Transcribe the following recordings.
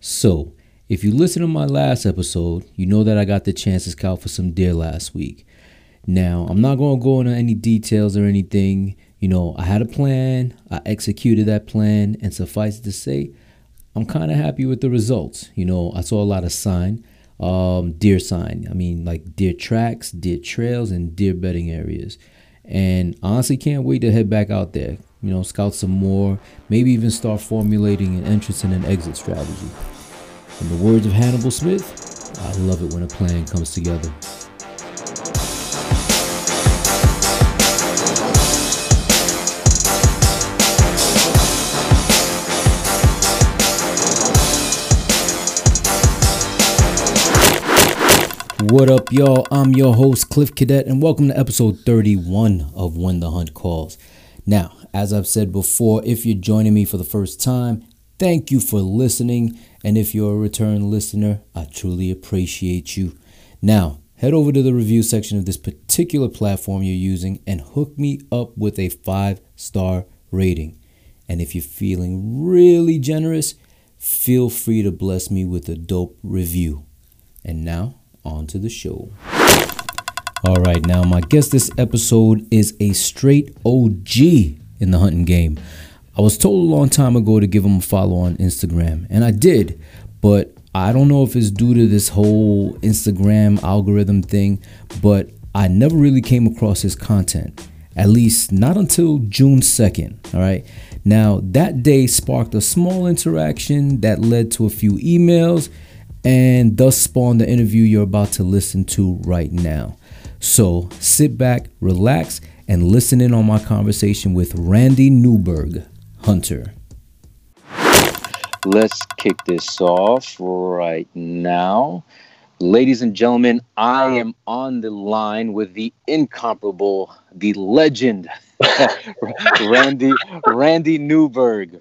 So, if you listen to my last episode, you know that I got the chance to scout for some deer last week. Now, I'm not going to go into any details or anything. You know, I had a plan, I executed that plan, and suffice to say, I'm kind of happy with the results. You know, I saw a lot of sign, um, deer sign. I mean, like deer tracks, deer trails, and deer bedding areas. And honestly, can't wait to head back out there. You know, scout some more, maybe even start formulating an entrance and an exit strategy. In the words of Hannibal Smith, I love it when a plan comes together. What up, y'all? I'm your host, Cliff Cadet, and welcome to episode 31 of When the Hunt Calls. Now, as I've said before, if you're joining me for the first time, thank you for listening. And if you're a return listener, I truly appreciate you. Now, head over to the review section of this particular platform you're using and hook me up with a five star rating. And if you're feeling really generous, feel free to bless me with a dope review. And now, on to the show. All right, now my guest this episode is a straight OG in the hunting game. I was told a long time ago to give him a follow on Instagram, and I did, but I don't know if it's due to this whole Instagram algorithm thing, but I never really came across his content, at least not until June 2nd. All right. Now, that day sparked a small interaction that led to a few emails and thus spawned the interview you're about to listen to right now. So sit back, relax, and listen in on my conversation with Randy Newberg hunter. Let's kick this off right now. Ladies and gentlemen, I am on the line with the incomparable, the legend, Randy Randy Newberg.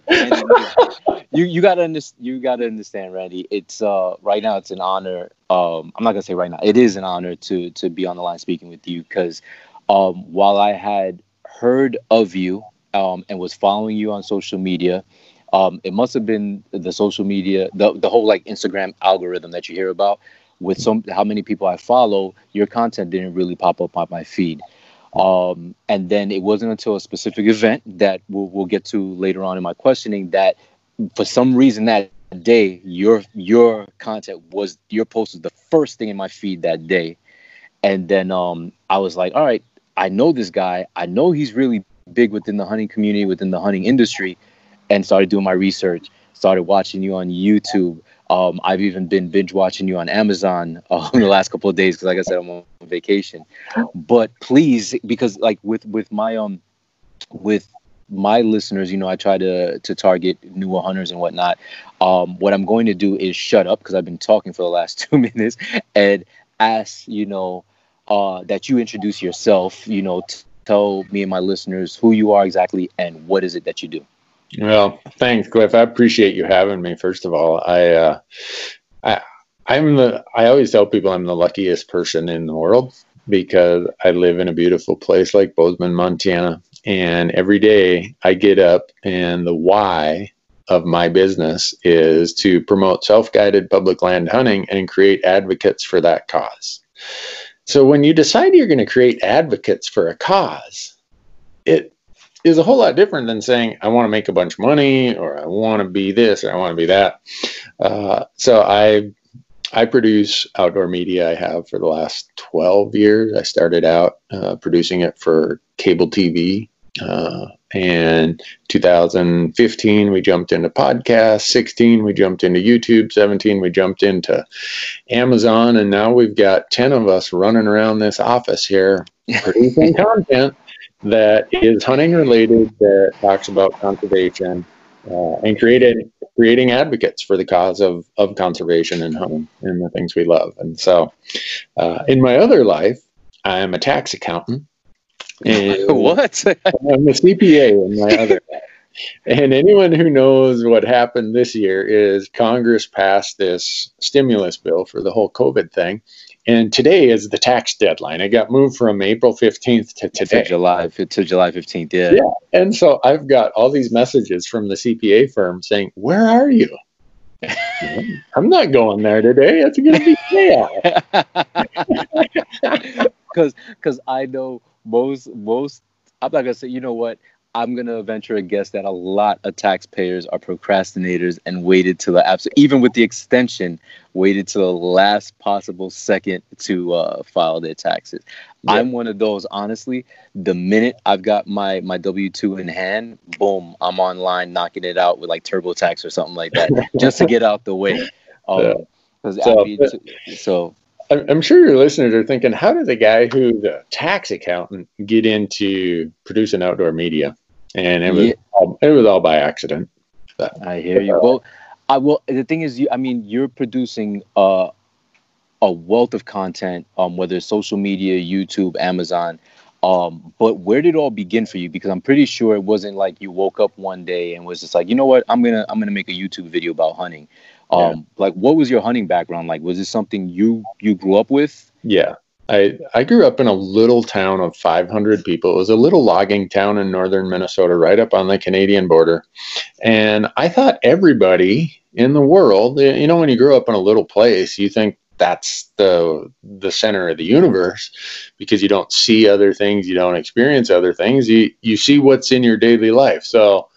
You you gotta understand. You gotta understand, Randy. It's uh right now. It's an honor. Um, I'm not gonna say right now. It is an honor to to be on the line speaking with you because um, while I had heard of you um, and was following you on social media. Um, it must have been the social media, the, the whole like Instagram algorithm that you hear about. With some, how many people I follow, your content didn't really pop up on my feed. Um, and then it wasn't until a specific event that we'll, we'll get to later on in my questioning that for some reason that day your your content was your post was the first thing in my feed that day and then um i was like all right i know this guy i know he's really big within the hunting community, within the hunting industry, and started doing my research. Started watching you on YouTube. Um, I've even been binge watching you on Amazon uh, in the last couple of days because, like I said, I'm on vacation. But please, because like with with my um with my listeners, you know, I try to to target newer hunters and whatnot. Um, what I'm going to do is shut up because I've been talking for the last two minutes and ask, you know, uh, that you introduce yourself, you know, t- tell me and my listeners who you are exactly and what is it that you do. Well, thanks, Cliff. I appreciate you having me. First of all, I, uh, I, I'm the. I always tell people I'm the luckiest person in the world because I live in a beautiful place like Bozeman, Montana, and every day I get up and the why of my business is to promote self-guided public land hunting and create advocates for that cause. So when you decide you're going to create advocates for a cause, it is a whole lot different than saying I want to make a bunch of money or I want to be this or I want to be that. Uh, so I I produce outdoor media. I have for the last 12 years. I started out uh, producing it for cable TV uh, and 2015, we jumped into podcasts. 16, we jumped into YouTube. 17, we jumped into Amazon. And now we've got 10 of us running around this office here producing content that is hunting related, that talks about conservation, uh, and created, creating advocates for the cause of, of conservation and hunting and the things we love. And so, uh, in my other life, I'm a tax accountant. And what? I'm a CPA in my other. and anyone who knows what happened this year is Congress passed this stimulus bill for the whole COVID thing. And today is the tax deadline. It got moved from April 15th to today. To July, to July 15th, yeah. Yeah. And so I've got all these messages from the CPA firm saying, Where are you? I'm not going there today. It's going to be chaos. Because because I know most most I'm not gonna say you know what I'm gonna venture a guess that a lot of taxpayers are procrastinators and waited to the absolute, even with the extension, waited to the last possible second to uh, file their taxes. Yeah. I'm one of those. Honestly, the minute I've got my my W two in hand, boom, I'm online knocking it out with like TurboTax or something like that, just to get out the way. Um, yeah. So I'm sure your listeners are thinking, how did the guy who's a tax accountant get into producing outdoor media? And it was yeah. all, it was all by accident. But, I hear you. Well, I will. The thing is, you. I mean, you're producing uh, a wealth of content, um, whether it's social media, YouTube, Amazon. Um, but where did it all begin for you? Because I'm pretty sure it wasn't like you woke up one day and was just like, you know what, I'm gonna I'm gonna make a YouTube video about hunting. Um, yeah. like what was your hunting background like? Was this something you you grew up with? Yeah. I, I grew up in a little town of 500 people. It was a little logging town in northern Minnesota, right up on the Canadian border. And I thought everybody in the world, you know, when you grow up in a little place, you think that's the the center of the universe because you don't see other things, you don't experience other things. You you see what's in your daily life. So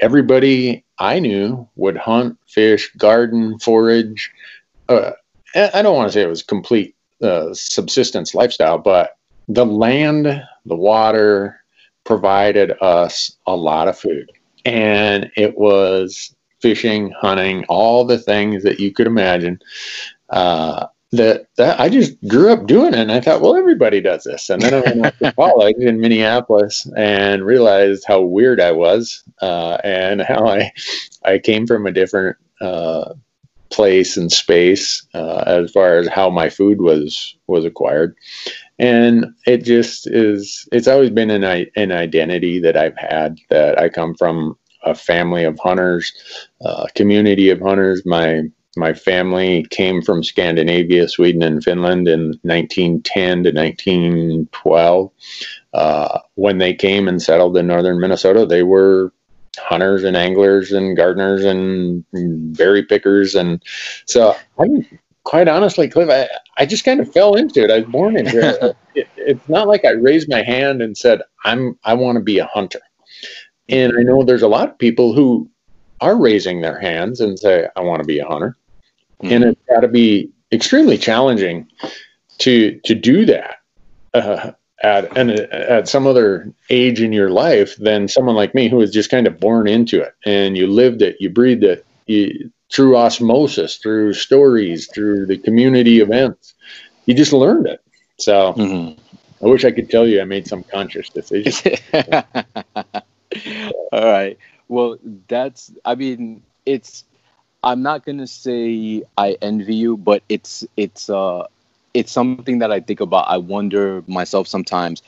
everybody I knew would hunt, fish, garden, forage. Uh, I don't want to say it was complete uh, subsistence lifestyle, but the land, the water provided us a lot of food. And it was fishing, hunting, all the things that you could imagine. Uh, that, that I just grew up doing it. And I thought, well, everybody does this. And then I went to college in Minneapolis and realized how weird I was uh, and how I, I came from a different uh, place and space uh, as far as how my food was was acquired. And it just is. It's always been an an identity that I've had that I come from a family of hunters, a community of hunters. My my family came from Scandinavia, Sweden, and Finland in 1910 to 1912. Uh, when they came and settled in northern Minnesota, they were hunters and anglers and gardeners and berry pickers. And so I'm quite honestly, Cliff, I, I just kind of fell into it. I was born into it. it. It's not like I raised my hand and said, I'm, I want to be a hunter. And I know there's a lot of people who are raising their hands and say, I want to be a hunter. Mm-hmm. And it's got to be extremely challenging to to do that uh, at and at some other age in your life than someone like me who was just kind of born into it and you lived it, you breathed it, you, through osmosis, through stories, through the community events. You just learned it. So mm-hmm. I wish I could tell you I made some conscious decision. All right. Well, that's I mean, it's I'm not gonna say I envy you, but it's it's uh it's something that I think about. I wonder myself sometimes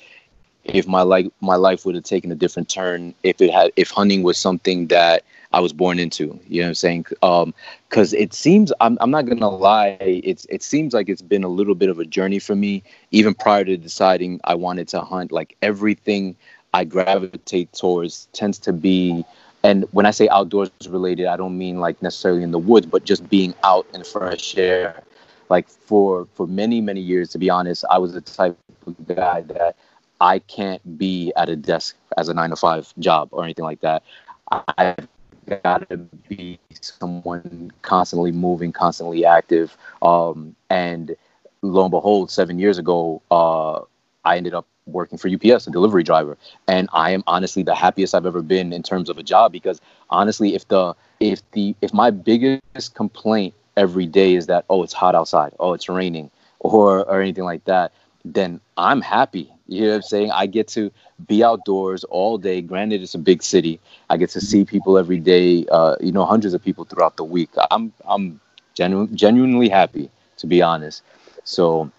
if my life my life would have taken a different turn if it had if hunting was something that I was born into. You know what I'm saying? Um, because it seems I'm I'm not gonna lie. It's it seems like it's been a little bit of a journey for me, even prior to deciding I wanted to hunt. Like everything I gravitate towards tends to be and when I say outdoors related, I don't mean like necessarily in the woods, but just being out in fresh air. Like for for many many years, to be honest, I was the type of guy that I can't be at a desk as a nine to five job or anything like that. I've got to be someone constantly moving, constantly active. Um, and lo and behold, seven years ago, uh, I ended up working for UPS, a delivery driver, and I am honestly the happiest I've ever been in terms of a job because honestly, if the if the if my biggest complaint every day is that oh it's hot outside, oh it's raining, or or anything like that, then I'm happy. You know what I'm saying? I get to be outdoors all day. Granted, it's a big city. I get to see people every day. Uh, you know, hundreds of people throughout the week. I'm I'm genu- genuinely happy to be honest. So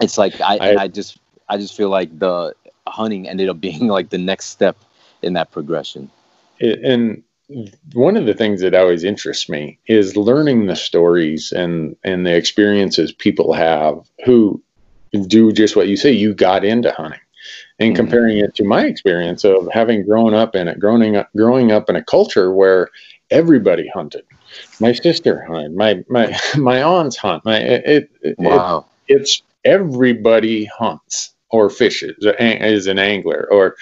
it's like I I, I just I just feel like the hunting ended up being like the next step in that progression. And one of the things that always interests me is learning the stories and and the experiences people have who do just what you say. You got into hunting, and mm-hmm. comparing it to my experience of having grown up in it, growing up, growing up in a culture where everybody hunted. my sister hunted my my my aunts hunt. My it, it, Wow. it it's everybody hunts or fishes is an angler or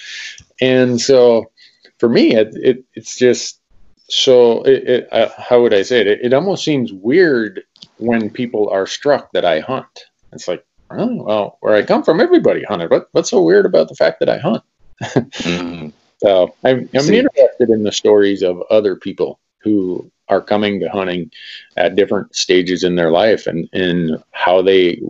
and so for me it, it it's just so it, it uh, how would I say it? it? Almost seems weird when people are struck that I hunt. It's like, oh, well, where I come from, everybody hunted. What what's so weird about the fact that I hunt? Mhm. So I'm, I'm See. interested in the stories of other people who are coming to hunting at different stages in their life and, and how they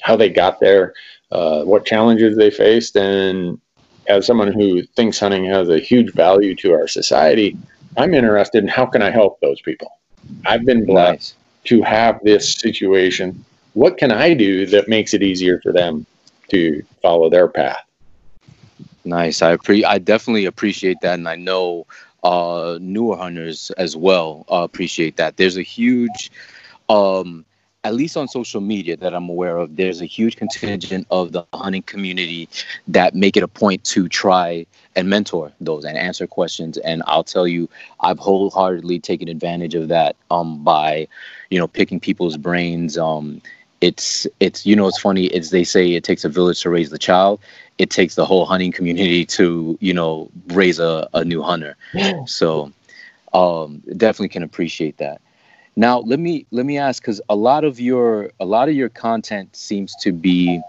how they got there, uh, what challenges they faced, and as someone who thinks hunting has a huge value to our society, I'm interested in how can I help those people. I've been blessed Nice. to have this situation. What can I do that makes it easier for them to follow their path? Nice. I appre- I definitely appreciate that, and I know uh, newer hunters as well uh, appreciate that. There's a huge, um, at least on social media that I'm aware of, there's a huge contingent of the hunting community that make it a point to try and mentor those and answer questions. And I'll tell you, I've wholeheartedly taken advantage of that um, by, you know, picking people's brains. Um, it's it's you know it's funny. It's they say it takes a village to raise the child it takes the whole hunting community to you know raise a, a new hunter so um definitely can appreciate that now let me let me ask because a lot of your a lot of your content seems to be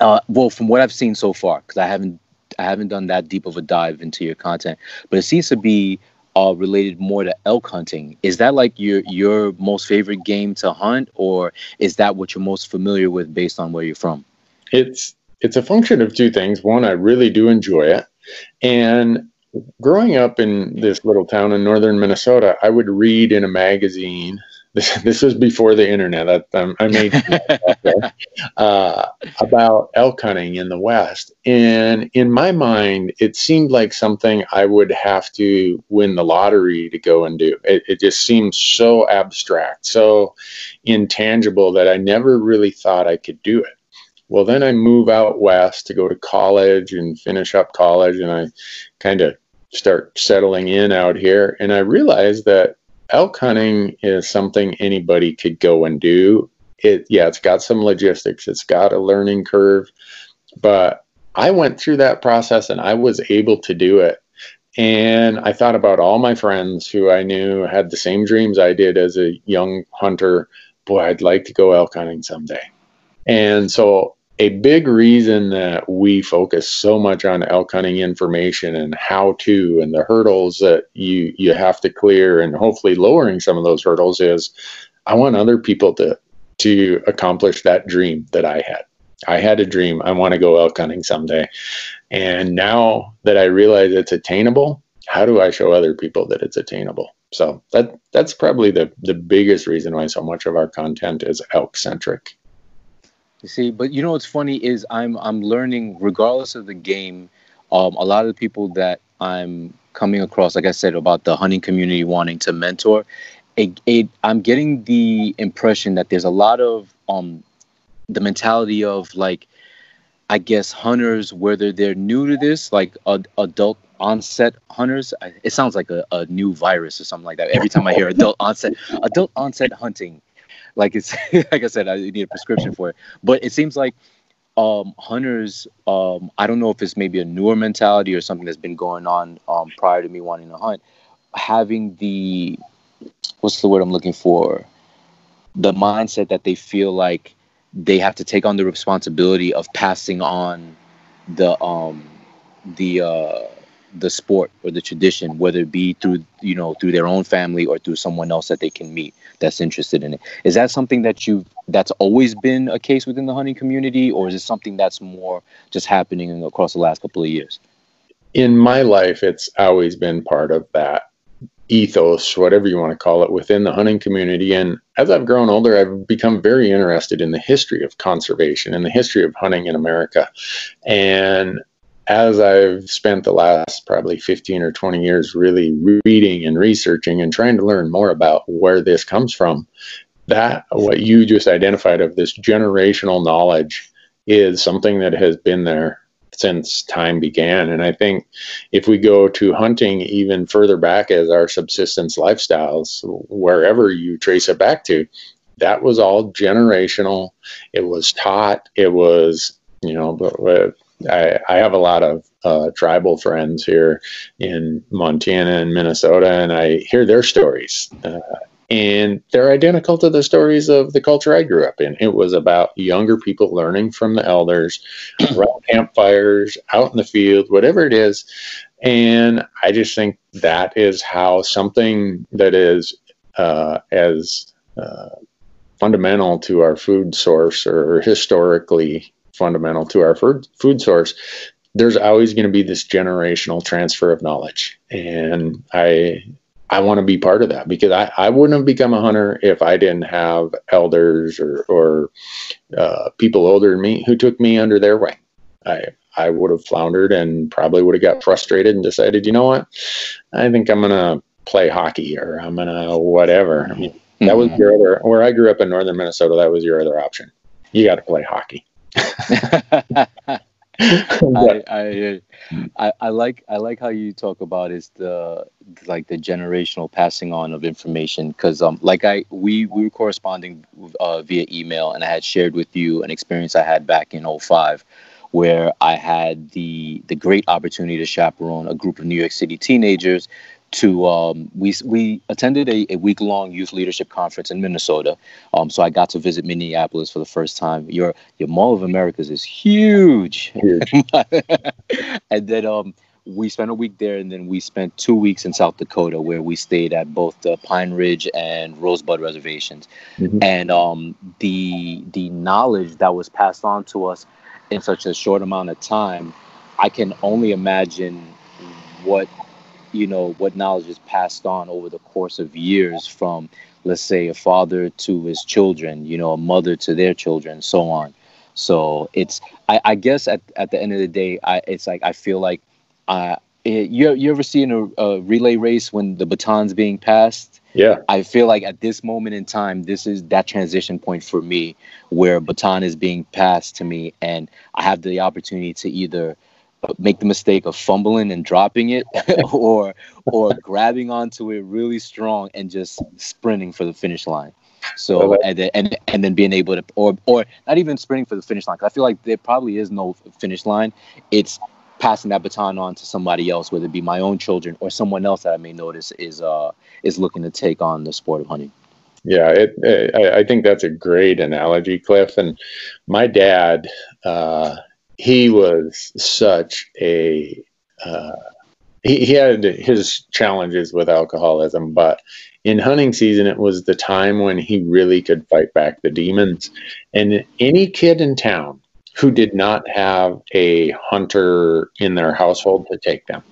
uh well from what i've seen so far because i haven't i haven't done that deep of a dive into your content but it seems to be uh related more to elk hunting is that like your your most favorite game to hunt or is that what you're most familiar with based on where you're from it's it's a function of two things. One, I really do enjoy it, and growing up in this little town in northern Minnesota, I would read in a magazine. This, this was before the internet. I, um, I made uh, about elk hunting in the West, and in my mind, it seemed like something I would have to win the lottery to go and do. It, it just seemed so abstract, so intangible that I never really thought I could do it. Well, then I move out west to go to college and finish up college, and I kind of start settling in out here. And I realized that elk hunting is something anybody could go and do. It, yeah, it's got some logistics, it's got a learning curve, but I went through that process and I was able to do it. And I thought about all my friends who I knew had the same dreams I did as a young hunter. Boy, I'd like to go elk hunting someday. And so a big reason that we focus so much on elk hunting information and how to and the hurdles that you you have to clear and hopefully lowering some of those hurdles is I want other people to to accomplish that dream that I had. I had a dream. I want to go elk hunting someday. And now that I realize it's attainable, how do I show other people that it's attainable? So that that's probably the the biggest reason why so much of our content is elk centric. You see, but you know what's funny is I'm I'm learning regardless of the game, um, a lot of the people that I'm coming across, like I said, about the hunting community wanting to mentor, it, it I'm getting the impression that there's a lot of um the mentality of like I guess hunters, whether they're new to this, like ad- adult onset hunters. I- It sounds like a, a new virus or something like that. Every time I hear adult onset, adult onset hunting, like it's like I said, I need a prescription for it. But it seems like um, hunters, um, I don't know if it's maybe a newer mentality or something that's been going on um, prior to me wanting to hunt, having the what's the word I'm looking for? The mindset that they feel like they have to take on the responsibility of passing on the um the uh the sport or the tradition whether it be through you know through their own family or through someone else that they can meet that's interested in it is that something that you that's always been a case within the hunting community or is it something that's more just happening across the last couple of years In my life, it's always been part of that ethos, whatever you want to call it, within the hunting community. And as I've grown older, I've become very interested in the history of conservation and the history of hunting in America. And as I've spent the last probably 15 or 20 years really reading and researching and trying to learn more about where this comes from, that what you just identified of this generational knowledge is something that has been there since time began. And I think if we go to hunting even further back as our subsistence lifestyles, wherever you trace it back to, that was all generational. It was taught. It was, you know, but, I, I have a lot of uh, tribal friends here in Montana and Minnesota, and I hear their stories. Uh, and they're identical to the stories of the culture I grew up in. It was about younger people learning from the elders, around campfires, out in the field, whatever it is. And I just think that is how something that is uh, as uh, fundamental to our food source or historically fundamental to our food, food source there's always going to be this generational transfer of knowledge and i I want to be part of that because I, I wouldn't have become a hunter if I didn't have elders or, or uh, people older than me who took me under their wing. I, I would have floundered and probably would have got frustrated and decided, you know what, I think I'm going to play hockey or I'm going to whatever. I mean, that was your other, where I grew up in northern Minnesota, that was your other option. You got to play hockey. I, I, I, I like I like how you talk about is the like the generational passing on of information. Because um like I we we were corresponding uh, via email and I had shared with you an experience I had back in 05 where I had the the great opportunity to chaperone a group of New York City teenagers to um, we we attended a, a week long youth leadership conference in Minnesota. Um, so I got to visit Minneapolis for the first time. Your your Mall of Americas is huge, huge. and then um, we spent a week there, and then we spent two weeks in South Dakota, where we stayed at both the Pine Ridge and Rosebud reservations. Mm-hmm. And um, the the knowledge that was passed on to us in such a short amount of time, I can only imagine what you know what knowledge is passed on over the course of years from let's say a father to his children you know a mother to their children so on. So it's i, I guess at, at the end of the day I, it's like i feel like uh, it, you, you ever seen a, a relay race when the baton's being passed? Yeah. I feel like at this moment in time this is that transition point for me where baton is being passed to me and i have the opportunity to either make the mistake of fumbling and dropping it or or grabbing onto it really strong and just sprinting for the finish line. So and then and, and then being able to or or not even sprinting for the finish line because i feel like there probably is no finish line. It's passing that baton on to somebody else whether it be my own children or someone else that i may notice is uh is looking to take on the sport of hunting. Yeah, it, it, I, I, think that's a great analogy, Cliff. And my dad, uh, he was such a uh, he, he had his challenges with alcoholism, but in hunting season, it was the time when he really could fight back the demons. And any kid in town who did not have a hunter in their household to take them,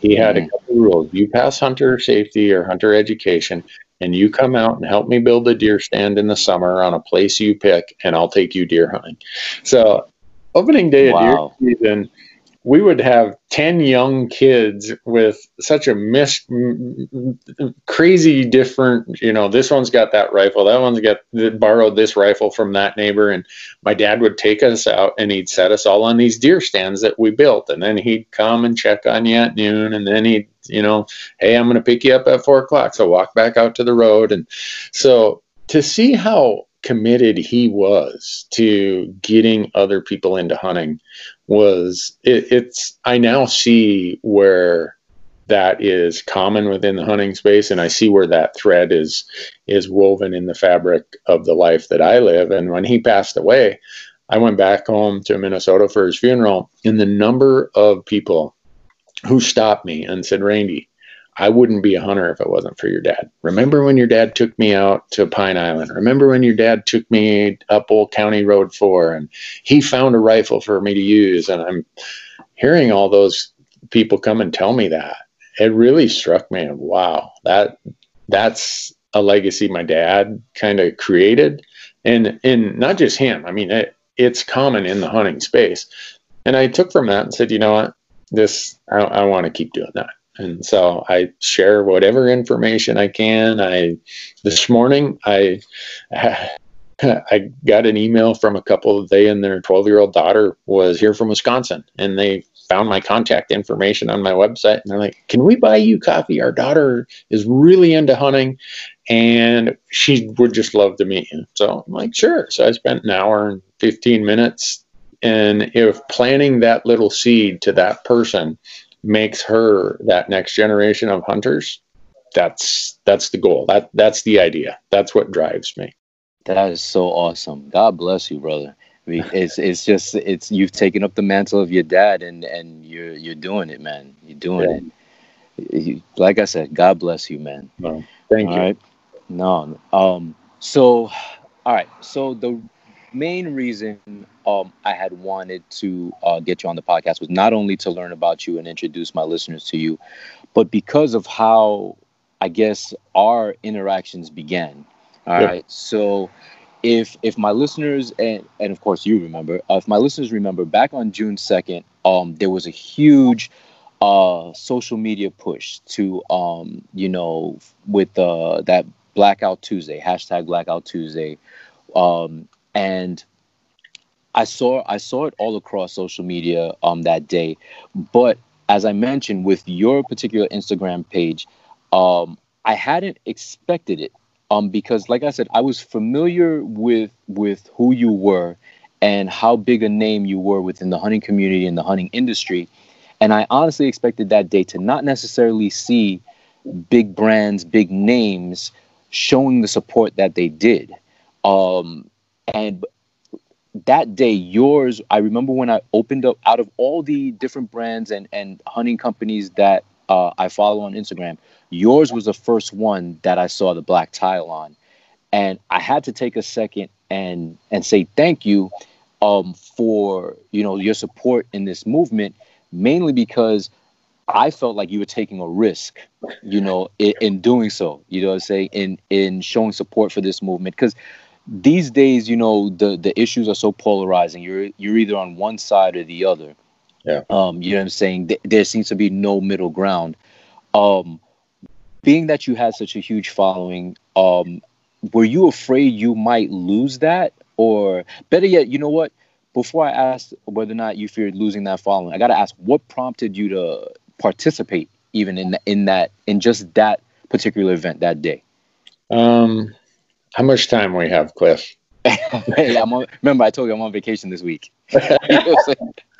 he had mm-hmm. a couple rules. You pass hunter safety or hunter education, and you come out and help me build a deer stand in the summer on a place you pick, and I'll take you deer hunting. So opening day wow. of deer season, we would have 10 young kids with such a mis- crazy different you know this one's got that rifle that one's got borrowed this rifle from that neighbor and my dad would take us out and he'd set us all on these deer stands that we built and then he'd come and check on you at noon and then he'd you know hey i'm going to pick you up at four o'clock so walk back out to the road and so to see how committed he was to getting other people into hunting was it, it's i now see where that is common within the hunting space and i see where that thread is is woven in the fabric of the life that i live. And when he passed away i went back home to minnesota for his funeral and the number of people who stopped me and said randy I wouldn't be a hunter if it wasn't for your dad. Remember when your dad took me out to Pine Island? Remember when your dad took me up Old County Road 4 and he found a rifle for me to use? And I'm hearing all those people come and tell me that. It really struck me. Wow, that that's a legacy my dad kind of created. And and not just him. I mean, it, it's common in the hunting space. And I took from that and said, you know what? This I, I want to keep doing that. And so I share whatever information I can. I this morning I I got an email from a couple. They and their 12 year old daughter was here from Wisconsin, and they found my contact information on my website. And they're like, "Can we buy you coffee? Our daughter is really into hunting, and she would just love to meet you." So I'm like, "Sure." So I spent an hour and 15 minutes, and if planting that little seed to that person makes her that next generation of hunters, that's that's the goal. That that's the idea. That's what drives me. That is so awesome. God bless you, brother. I mean, it's it's just it's you've taken up the mantle of your dad and and you're you're doing it, man. You're doing yeah. it. You, like I said, God bless you, man. No, thank all you. Right? No, um. So, all right. So the main reason um I had wanted to uh, get you on the podcast was not only to learn about you and introduce my listeners to you, but because of how I guess our interactions began. All yep. right. So if if my listeners and and of course you remember, uh, if my listeners remember back on June 2nd, um there was a huge uh social media push to um you know with uh that blackout Tuesday, hashtag blackout Tuesday. Um and I saw I saw it all across social media um that day. But as I mentioned with your particular Instagram page, um, I hadn't expected it um, because, like I said, I was familiar with with who you were and how big a name you were within the hunting community and the hunting industry, and I honestly expected that day to not necessarily see big brands, big names showing the support that they did. Um, and that day, yours, I remember when I opened up out of all the different brands and, and hunting companies that uh, I follow on Instagram, Yours was the first one that I saw the black tile on, and I had to take a second and and say thank you um, for you know your support in this movement, mainly because I felt like you were taking a risk, you know, in, in doing so. You know, what I'm saying? in in showing support for this movement because these days, you know, the the issues are so polarizing. You're you're either on one side or the other. Yeah. Um, you know what I'm saying? there seems to be no middle ground. Um, being that you had such a huge following, um, were you afraid you might lose that? Or better yet, you know what? Before I ask whether or not you feared losing that following, I got to ask what prompted you to participate even in in that in just that particular event that day. Um, how much time we have, Cliff? hey, I'm on, remember I told you I'm on vacation this week.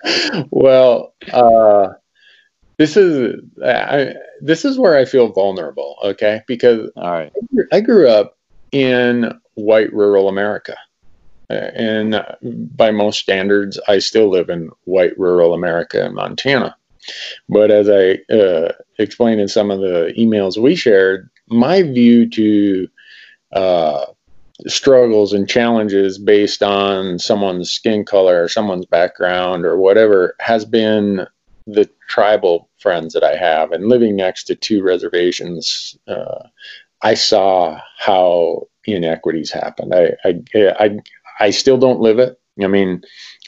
well, uh, this is I, this is where I feel vulnerable. Okay, because all right, I grew up in white rural America, and by most standards, I still live in white rural America in Montana. But as I uh, explained in some of the emails we shared, my view to uh, struggles and challenges based on someone's skin color or someone's background or whatever has been the tribal friends that I have and living next to two reservations, uh, I saw how inequities happened. I, I, I, I still don't live it. I mean,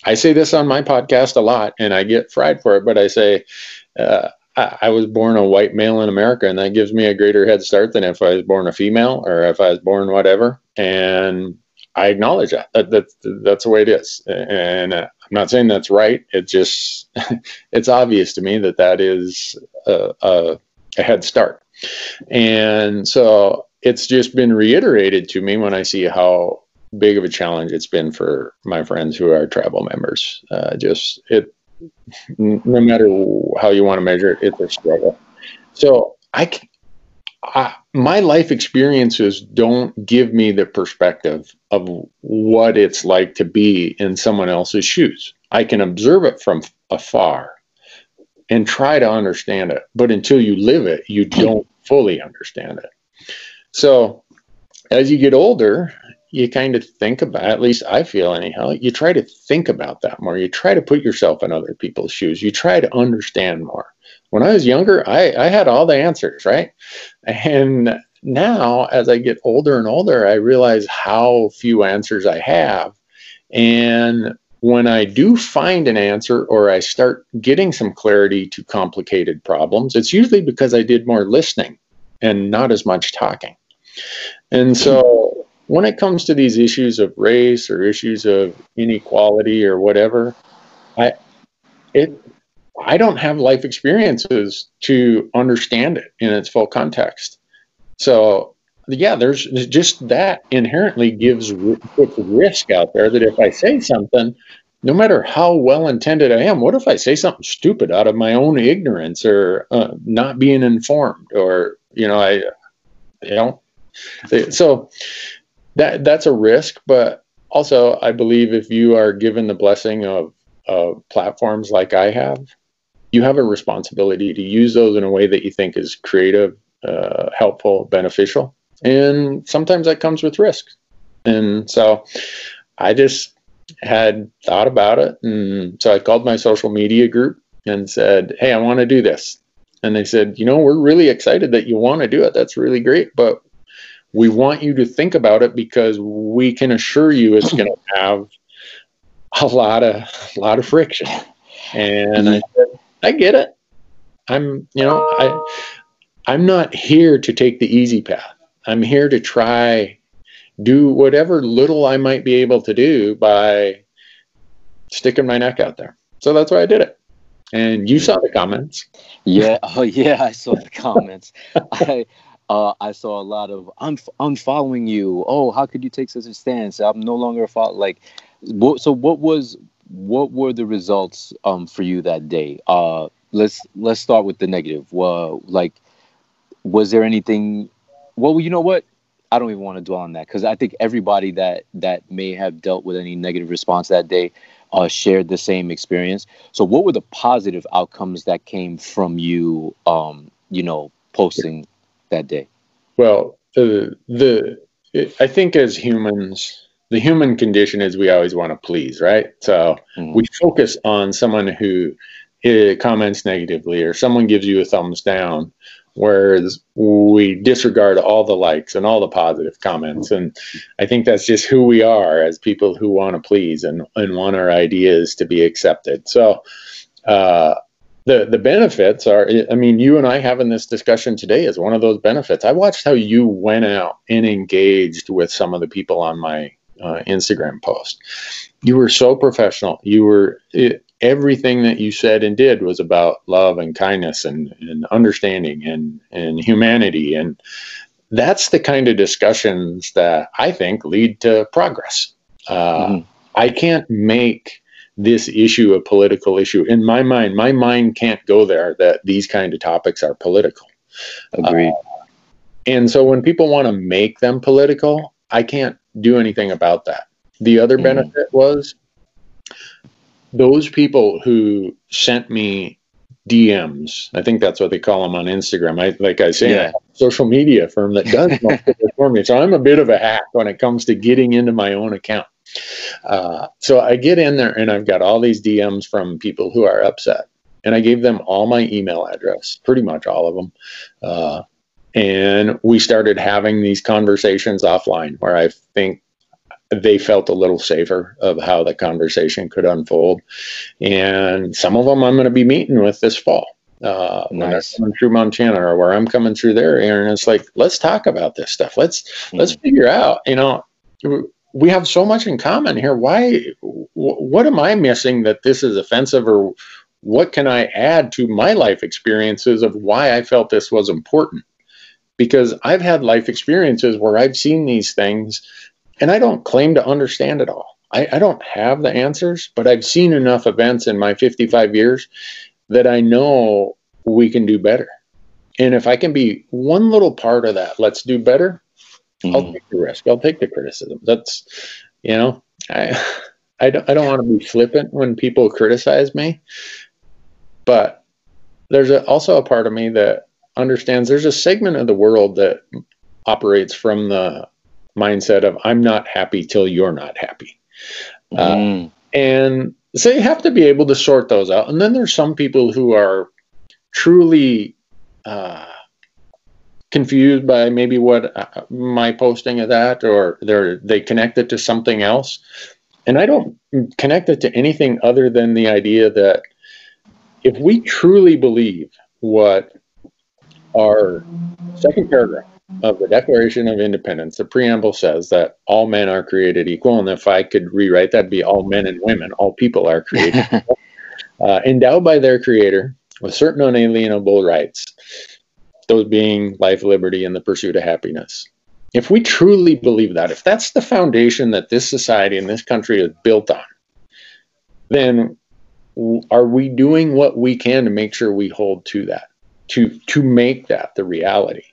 I say this on my podcast a lot and I get fried for it, but I say, uh, I, was born a white male in America, and that gives me a greater head start than if I was born a female or if I was born whatever. And I acknowledge that. that that's that's the way it is. And uh, I'm not saying that's right. It just it's obvious to me that that is a, a, a head start. And so it's just been reiterated to me when I see how big of a challenge it's been for my friends who are tribal members. Uh, just it, no matter how you want to measure it, it's a struggle. So I, I, my life experiences don't give me the perspective of what it's like to be in someone else's shoes. I can observe it from afar and try to understand it, but until you live it, you don't fully understand it. So, as you get older, you kind of think about at least i feel anyhow you try to think about that more. You try to put yourself in other people's shoes. You try to understand more. When i was younger i, I had all the answers right? And now as i get older and older i realize how few answers i have. And when i do find an answer or i start getting some clarity to complicated problems it's usually because i did more listening and not as much talking. And so when it comes to these issues of race or issues of inequality or whatever, I it I don't have life experiences to understand it in its full context. So yeah, there's just that inherently gives puts risk out there that if I say something, no matter how well intended I am, what if I say something stupid out of my own ignorance or uh, not being informed or you know I know so that that's a risk, but also I believe if you are given the blessing of of platforms like I have, you have a responsibility to use those in a way that you think is creative, uh, helpful, beneficial, and sometimes that comes with risk. And so, I just had thought about it, and so I called my social media group and said, "Hey, I want to do this." And they said, "You know, we're really excited that you want to do it. That's really great, but we want you to think about it because we can assure you it's going to have a lot of a lot of friction. And I mm-hmm. said, I get it. I'm, you know, I I'm not here to take the easy path. I'm here to try do whatever little I might be able to do by sticking my neck out there. So that's why I did it. And you saw the comments. Yeah, oh yeah, I saw the comments. I uh, I saw a lot of I'm unfollowing you. Oh, how could you take such a stance? I'm no longer a. Like, what, so what was what were the results um for you that day? Uh, let's let's start with the negative. Well, like, was there anything? Well, you know what? I don't even want to dwell on that because I think everybody that that may have dealt with any negative response that day uh, shared the same experience. So, what were the positive outcomes that came from you? Um, you know, posting that day? Well, the the I think as humans, the human condition is we always want to please, right? So mm-hmm. we focus on someone who uh, comments negatively or someone gives you a thumbs down, whereas we disregard all the likes and all the positive comments. And I think that's just who we are as people who want to please and, and want our ideas to be accepted. So uh, the the benefits are i mean you and i having this discussion today is one of those benefits. I watched how you went out and engaged with some of the people on my uh, instagram post. You were so professional. You were it, everything that you said and did was about love and kindness and, and understanding and, and humanity. And that's the kind of discussions that i think lead to progress. Uh, mm-hmm. i can't make this issue a political issue. In my mind, my mind can't go there that these kind of topics are political. Agreed. Uh, and so when people want to make them political, I can't do anything about that. The other mm. benefit was those people who sent me DMs. I think that's what they call them on Instagram. I like I say, yeah. social media firm that does most of it for me. So I'm a bit of a hack when it comes to getting into my own account. Uh, so I get in there and I've got all these DMs from people who are upset. And I gave them all my email address, pretty much all of them. Uh, and we started having these conversations offline where I think they felt a little safer of how the conversation could unfold. And some of them I'm going to be meeting with this fall. Uh, nice. when they're coming through Montana or where I'm coming through there, and it's like, let's talk about this stuff. Let's mm. let's figure out, you know, we have so much in common here. Why? What am I missing that this is offensive, or what can I add to my life experiences of why I felt this was important? Because I've had life experiences where I've seen these things, and I don't claim to understand it all. I, I don't have the answers, but I've seen enough events in my 55 years that I know we can do better. And if I can be one little part of that, let's do better Mm. I'll take the risk. I'll take the criticism. That's, you know, I, I don't, I don't want to be flippant when people criticize me, but there's a, also a part of me that understands there's a segment of the world that operates from the mindset of I'm not happy till you're not happy. Mm. Uh, and so you have to be able to sort those out. And then there's some people who are truly uh, confused by maybe what uh, my posting of that or they're they connect it to something else and i don't connect it to anything other than the idea that if we truly believe what our second paragraph of the Declaration of Independence, the preamble says that all men are created equal. And if I could rewrite that'd be all men and women, all people are created uh, endowed by their creator with certain unalienable rights, those being life, liberty, and the pursuit of happiness. If we truly believe that, if that's the foundation that this society and this country is built on, then are we doing what we can to make sure we hold to that, to to make that the reality?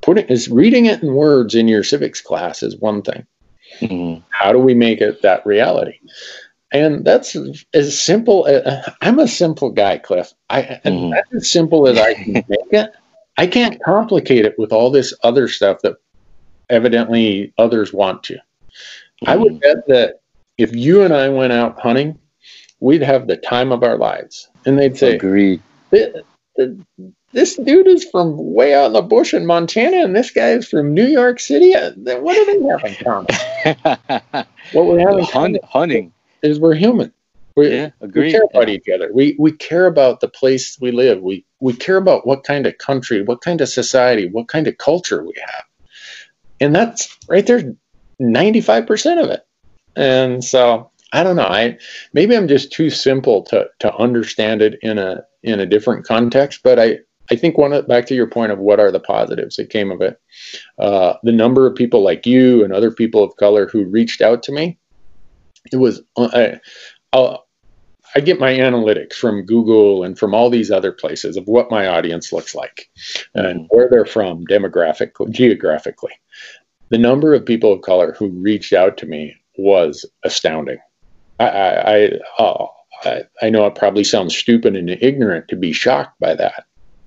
Putting is reading it in words in your civics class is one thing. Mm-hmm. How do we make it that reality? And that's as simple. As, I'm a simple guy, Cliff. I mm-hmm. that's as simple as I can make it. I can't complicate it with all this other stuff that evidently others want to. Mm-hmm. I would bet that if you and I went out hunting, we'd have the time of our lives. And they'd say, Agreed. This dude is from way out in the bush in Montana, and this guy is from New York City. Uh, what do they have in common? what we're having hunting is we're human. We, yeah, agree. we care about yeah. each other. We we care about the place we live. We we care about what kind of country, what kind of society, what kind of culture we have, and that's right there, ninety five percent of it. And so I don't know. I maybe I'm just too simple to to understand it in a in a different context. But I I think one back to your point of what are the positives that came of it. Uh, the number of people like you and other people of color who reached out to me. It was uh, I, I'll, I get my analytics from Google and from all these other places of what my audience looks like and mm-hmm. where they're from demographically, geographically. The number of people of color who reached out to me was astounding. I I I, I, I know it probably sounds stupid and ignorant to be shocked by that,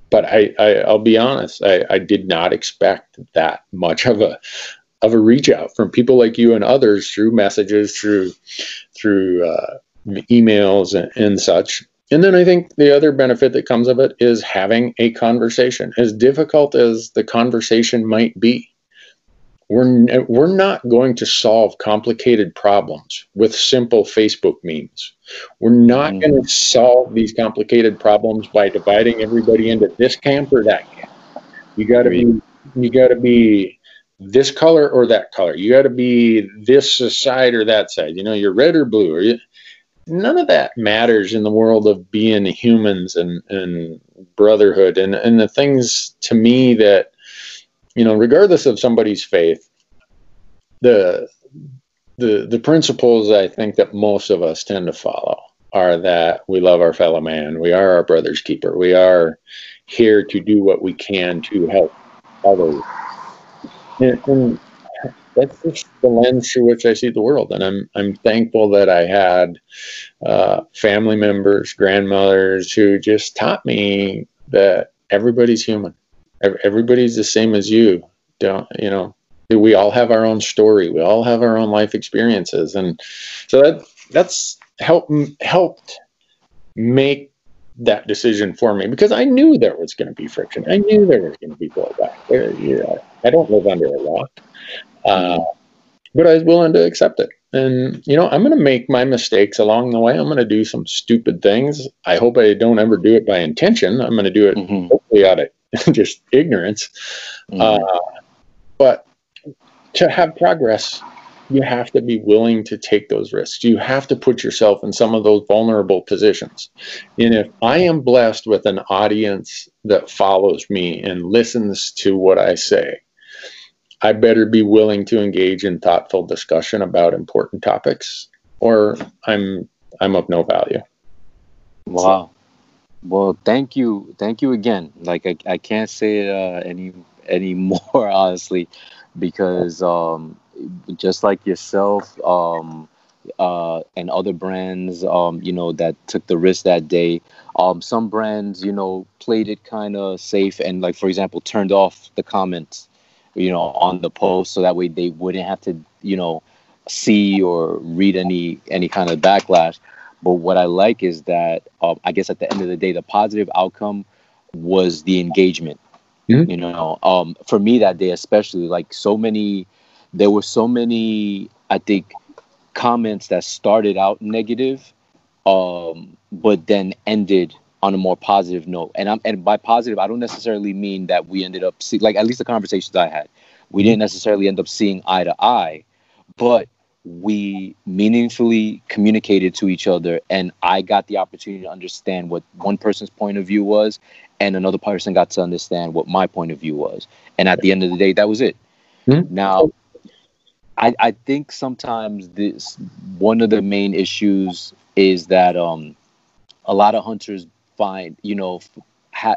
but I, I will be honest, I, I did not expect that much of a of a reach out from people like you and others through messages, through through uh, emails and, and such. And then I think the other benefit that comes of it is having a conversation, as difficult as the conversation might be we're, we're not going to solve complicated problems with simple Facebook memes. We're not mm. going to solve these complicated problems by dividing everybody into this camp or that camp. You got to be you got to be this color or that color. You got to be this side or that side. You know, you're red or blue. Or you, none of that matters in the world of being humans and, and brotherhood and, and the things to me that you know, regardless of somebody's faith, the the the principles I think that most of us tend to follow are that we love our fellow man, we are our brother's keeper, we are here to do what we can to help others. And, and that's just the lens through which I see the world, and I'm I'm thankful that I had uh, family members, grandmothers who just taught me that everybody's human everybody's the same as you. Don't you know? We all have our own story. We all have our own life experiences, and so that that's helped helped make that decision for me because I knew there was going to be friction. I knew there was going to be blowback. Yeah, I don't live under a rock, uh, but I was willing to accept it. And you know, I'm going to make my mistakes along the way. I'm going to do some stupid things. I hope I don't ever do it by intention. I'm going to do it mm-hmm. hopefully out of just ignorance. Mm-hmm. Uh, but to have progress, you have to be willing to take those risks. You have to put yourself in some of those vulnerable positions. And if I am blessed with an audience that follows me and listens to what I say, I better be willing to engage in thoughtful discussion about important topics, or I'm I'm of no value. Wow. Well, thank you, thank you again. Like I, I can't say it uh, any any more honestly, because um, just like yourself um, uh, and other brands, um, you know, that took the risk that day. Um, some brands, you know, played it kind of safe and, like for example, turned off the comments, you know, on the post so that way they wouldn't have to, you know, see or read any any kind of backlash. But what I like is that um, I guess at the end of the day, the positive outcome was the engagement. Mm-hmm. You know, um, for me that day especially, like so many, there were so many. I think comments that started out negative, um, but then ended on a more positive note. And I'm and by positive, I don't necessarily mean that we ended up see like at least the conversations I had, we didn't necessarily end up seeing eye to eye, but we meaningfully communicated to each other and I got the opportunity to understand what one person's point of view was and another person got to understand what my point of view was. And at the end of the day, that was it. Mm-hmm. Now I, I think sometimes this one of the main issues is that um a lot of hunters find you know ha-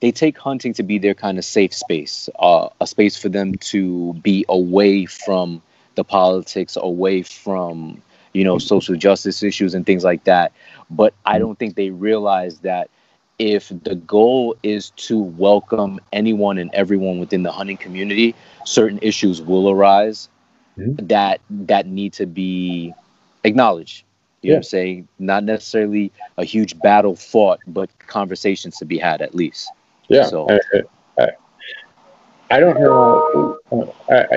they take hunting to be their kind of safe space uh, a space for them to be away from the politics away from you know social justice issues and things like that but i don't think they realize that if the goal is to welcome anyone and everyone within the hunting community certain issues will arise mm-hmm. that that need to be acknowledged you yeah. know what I'm saying? Not necessarily a huge battle fought, but conversations to be had at least. Yeah. So I, I, I don't know.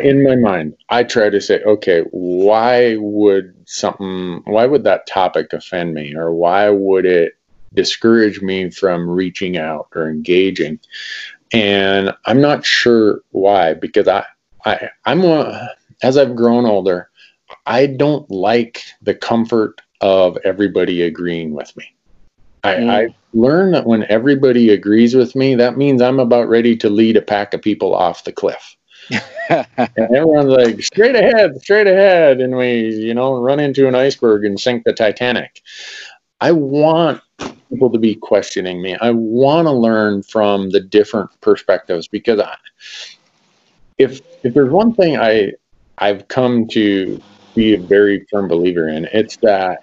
In my mind, I try to say, okay, why would something, why would that topic offend me? Or why would it discourage me from reaching out or engaging? And I'm not sure why, because I, I, I'm a, as I've grown older, I don't like the comfort of everybody agreeing with me. I, mm. I learned that when everybody agrees with me, that means I'm about ready to lead a pack of people off the cliff. and everyone's like, straight ahead, straight ahead. And we, you know, run into an iceberg and sink the Titanic. I want people to be questioning me. I want to learn from the different perspectives because I, if if there's one thing I I've come to be a very firm believer in, it's that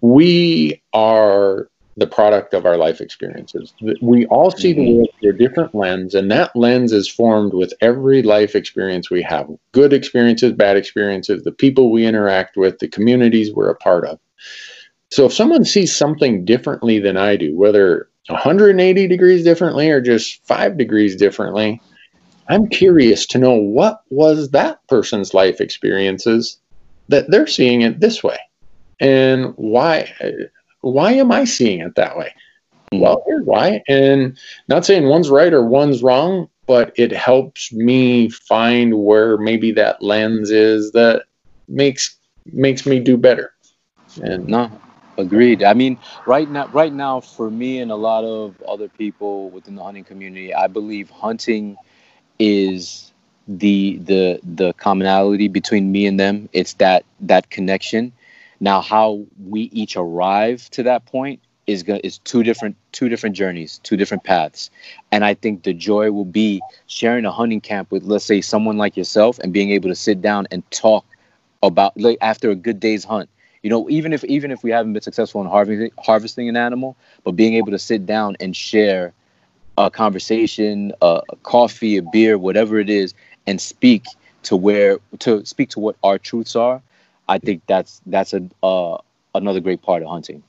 we are the product of our life experiences. We all see the mm-hmm. world through a different lens, and that lens is formed with every life experience we have good experiences, bad experiences, the people we interact with, the communities we're a part of. So if someone sees something differently than I do, whether 180 degrees differently or just five degrees differently, I'm curious to know what was that person's life experiences that they're seeing it this way and why why am i seeing it that way? Well here's why. And not saying one's right or one's wrong but it helps me find where maybe that lens is that makes makes me do better. And no agreed. I mean right now right now for me and a lot of other people within the hunting community i believe hunting is the the the commonality between me and them. It's that that connection now, how we each arrive to that point is is two different two different journeys, two different paths, and I think the joy will be sharing a hunting camp with, let's say, someone like yourself, and being able to sit down and talk about like after a good day's hunt. You know, even if even if we haven't been successful in harvesting harvesting an animal, but being able to sit down and share a conversation, a, a coffee, a beer, whatever it is, and speak to where to speak to what our truths are I think that's that's a uh, another great part of hunting.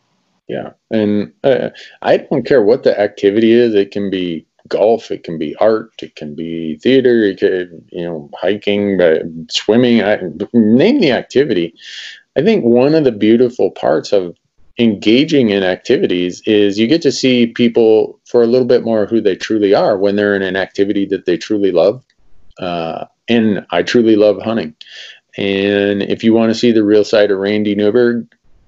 Yeah, and uh, I don't care what the activity is. It can be golf, it can be art, it can be theater, it could you know hiking, uh, swimming. I, name the activity. I think one of the beautiful parts of engaging in activities is you get to see people for a little bit more who they truly are when they're in an activity that they truly love. Uh, and I truly love hunting. And if you want to see the real side of Randy Newberg,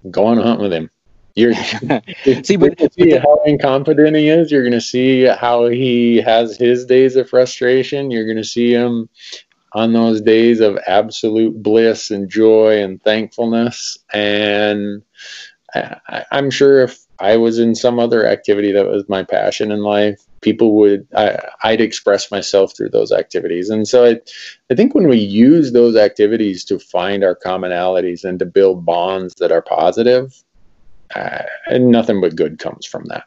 go on a hunt with him. You're see, but, but see how incompetent he is. You're going to see how he has his days of frustration. You're going to see him on those days of absolute bliss and joy and thankfulness. And I, am sure if I was in some other activity that was my passion in life, people would I, I'd express myself through those activities. And so I, I think when we use those activities to find our commonalities and to build bonds that are positive, uh, and nothing but good comes from that.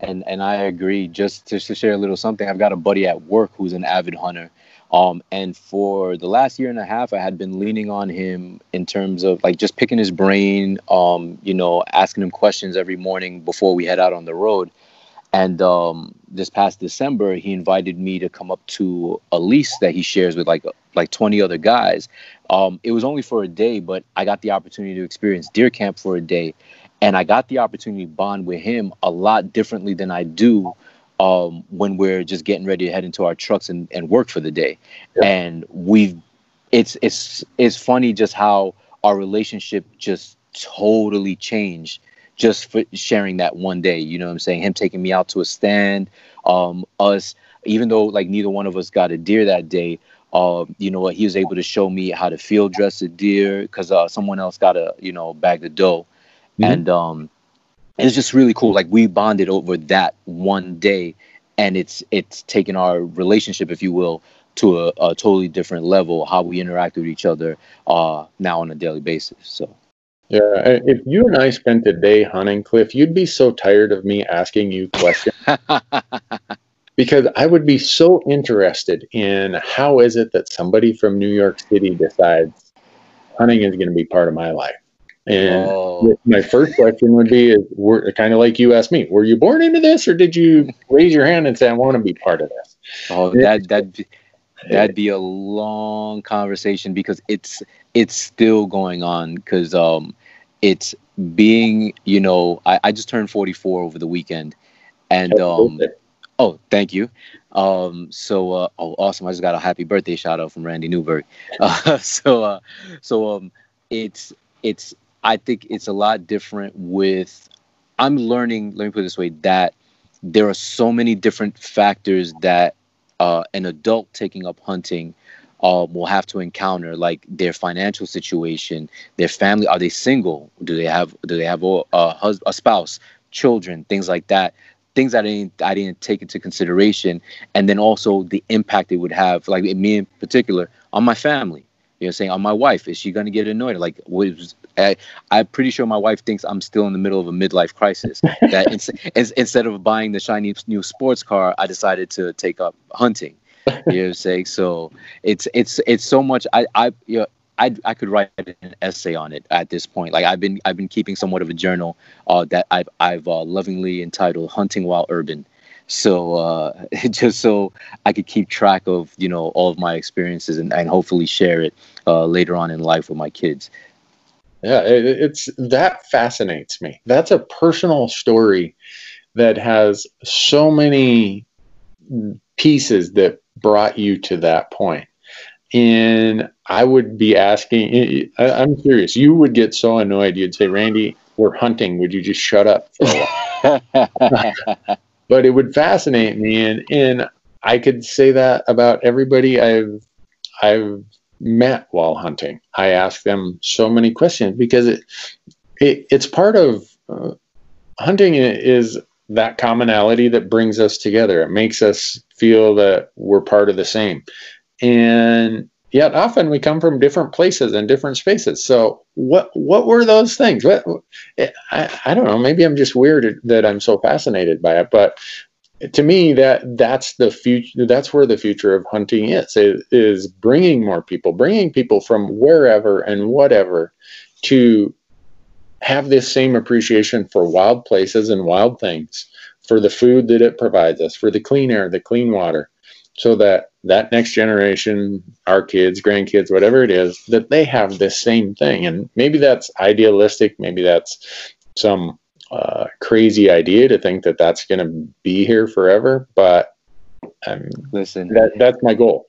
And and I agree. Just to, to share a little something, I've got a buddy at work who's an avid hunter. Um, and for the last year and a half, I had been leaning on him in terms of like just picking his brain, um, you know, asking him questions every morning before we head out on the road. And um, this past December, he invited me to come up to a lease that he shares with like like 20 other guys. Um, it was only for a day, but I got the opportunity to experience deer camp for a day. and I got the opportunity to bond with him a lot differently than I do um, when we're just getting ready to head into our trucks and, and work for the day. Yeah. And we've it's it's it's funny just how our relationship just totally changed just for sharing that one day. You know what I'm saying? Him taking me out to a stand, um, us, even though like neither one of us got a deer that day, uh, you know what, he was able to show me how to field dress a deer because uh, someone else got a, you know, bag of dough. Mm-hmm. And um, it's just really cool. Like we bonded over that one day and it's it's taken our relationship, if you will, to a, a totally different level, how we interact with each other uh, now on a daily basis. So yeah, if you and I spent a day hunting, Cliff, you'd be so tired of me asking you questions. because I would be so interested in how is it that somebody from New York City decides hunting is going to be part of my life. And oh. my first question would be: Is were kind of like you asked me, were you born into this, or did you raise your hand and say, "I want to be part of this"? Oh, that that that'd be a long conversation because it's it's still going on because um it's being you know I, I just turned 44 over the weekend and um oh thank you. Um so uh, oh awesome. I just got a happy birthday shout out from randy newberg. Uh, so uh so um it's it's i think it's a lot different with i'm learning let me put it this way that there are so many different factors that uh, an adult taking up hunting um, will have to encounter like their financial situation, their family. Are they single? Do they have do they have a, a, a spouse, children, things like that? Things that I didn't I didn't take into consideration, and then also the impact it would have, like me in particular, on my family. You know, saying on my wife, is she going to get annoyed? Like, was I, am pretty sure my wife thinks I'm still in the middle of a midlife crisis. that in, instead of buying the shiny new sports car, I decided to take up hunting. You know what I'm saying? So it's it's it's so much. I I you know, I I could write an essay on it at this point. Like I've been I've been keeping somewhat of a journal uh, that I've I've uh, lovingly entitled "Hunting While Urban." So uh, just so I could keep track of you know all of my experiences and, and hopefully share it uh, later on in life with my kids. Yeah, it, it's that fascinates me. That's a personal story that has so many pieces that brought you to that point. And I would be asking, I'm curious, you would get so annoyed. You'd say, Randy, we're hunting. Would you just shut up for a while? but it would fascinate me. And, and I could say that about everybody I've, I've met while hunting. I ask them so many questions because it, it it's part of uh, hunting is that commonality that brings us together. It makes us feel that we're part of the same. And yet often we come from different places and different spaces. So what what were those things? What I, I don't know, maybe I'm just weird that I'm so fascinated by it, but to me that that's the future that's where the future of hunting is is bringing more people bringing people from wherever and whatever to have this same appreciation for wild places and wild things for the food that it provides us for the clean air the clean water so that that next generation our kids grandkids whatever it is that they have this same thing and maybe that's idealistic maybe that's some uh, crazy idea to think that that's going to be here forever, but um, listen, that, that's my goal.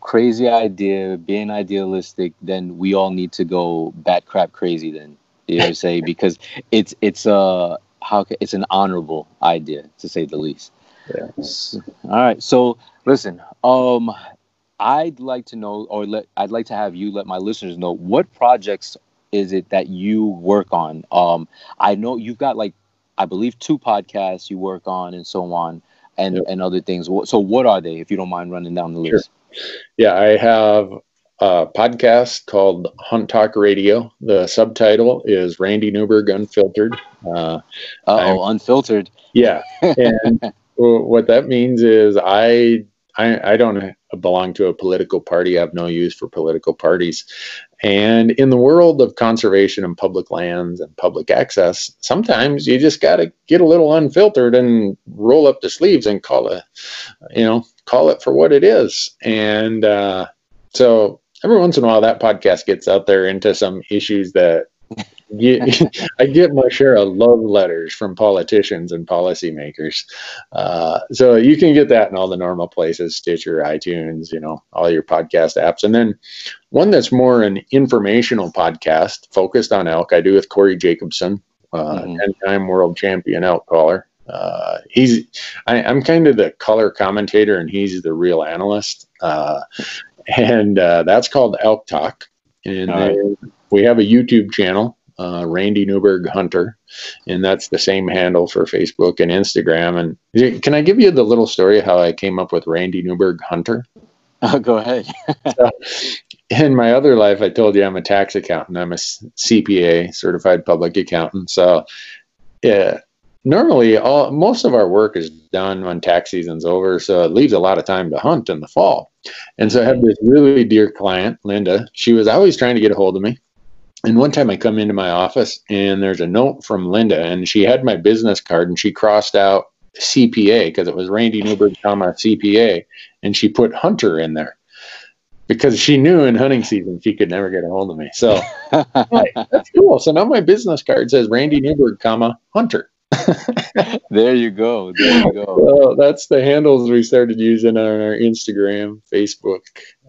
Crazy idea, being idealistic, then we all need to go bat crap crazy. Then you know, say because it's it's a how it's an honorable idea to say the least. Yeah. So, all right. So listen, um, I'd like to know, or let I'd like to have you let my listeners know what projects is it that you work on? Um, I know you've got like, I believe two podcasts you work on and so on and, yep. and other things. So what are they, if you don't mind running down the list? Sure. Yeah, I have a podcast called Hunt Talk Radio. The subtitle is Randy Newberg Unfiltered. Uh, oh, unfiltered. Yeah. And what that means is I I, I, don't belong to a political party. I have no use for political parties. And in the world of conservation and public lands and public access, sometimes you just got to get a little unfiltered and roll up the sleeves and call it, you know, call it for what it is. And uh, so every once in a while, that podcast gets out there into some issues that get, I get my share of love letters from politicians and policymakers. Uh, so you can get that in all the normal places, Stitcher, iTunes, you know, all your podcast apps. And then one that's more an informational podcast focused on elk, I do with Corey Jacobson, uh, mm-hmm. 10 time world champion elk caller. Uh, he's I, am kind of the color commentator and he's the real analyst. Uh, and uh, that's called Elk Talk. And right. we have a YouTube channel, uh, Randy Newberg Hunter, and that's the same handle for Facebook and Instagram. And can I give you the little story how I came up with Randy Newberg Hunter? Oh, go ahead. so, in my other life, I told you I'm a tax accountant. I'm a CPA, certified public accountant. So, yeah, normally all most of our work is done when tax season's over so it leaves a lot of time to hunt in the fall and so i have this really dear client linda. She was always trying to get a hold of me. And one time i come into my office and there's a note from linda and she had my business card and she crossed out cpa because it was randy newberg comma cpa and she put hunter in there because she knew in hunting season she could never get a hold of me. So that's cool. So now my business card says randy newberg comma hunter there you go. There you go. Well, that's the handles we started using on our Instagram, Facebook,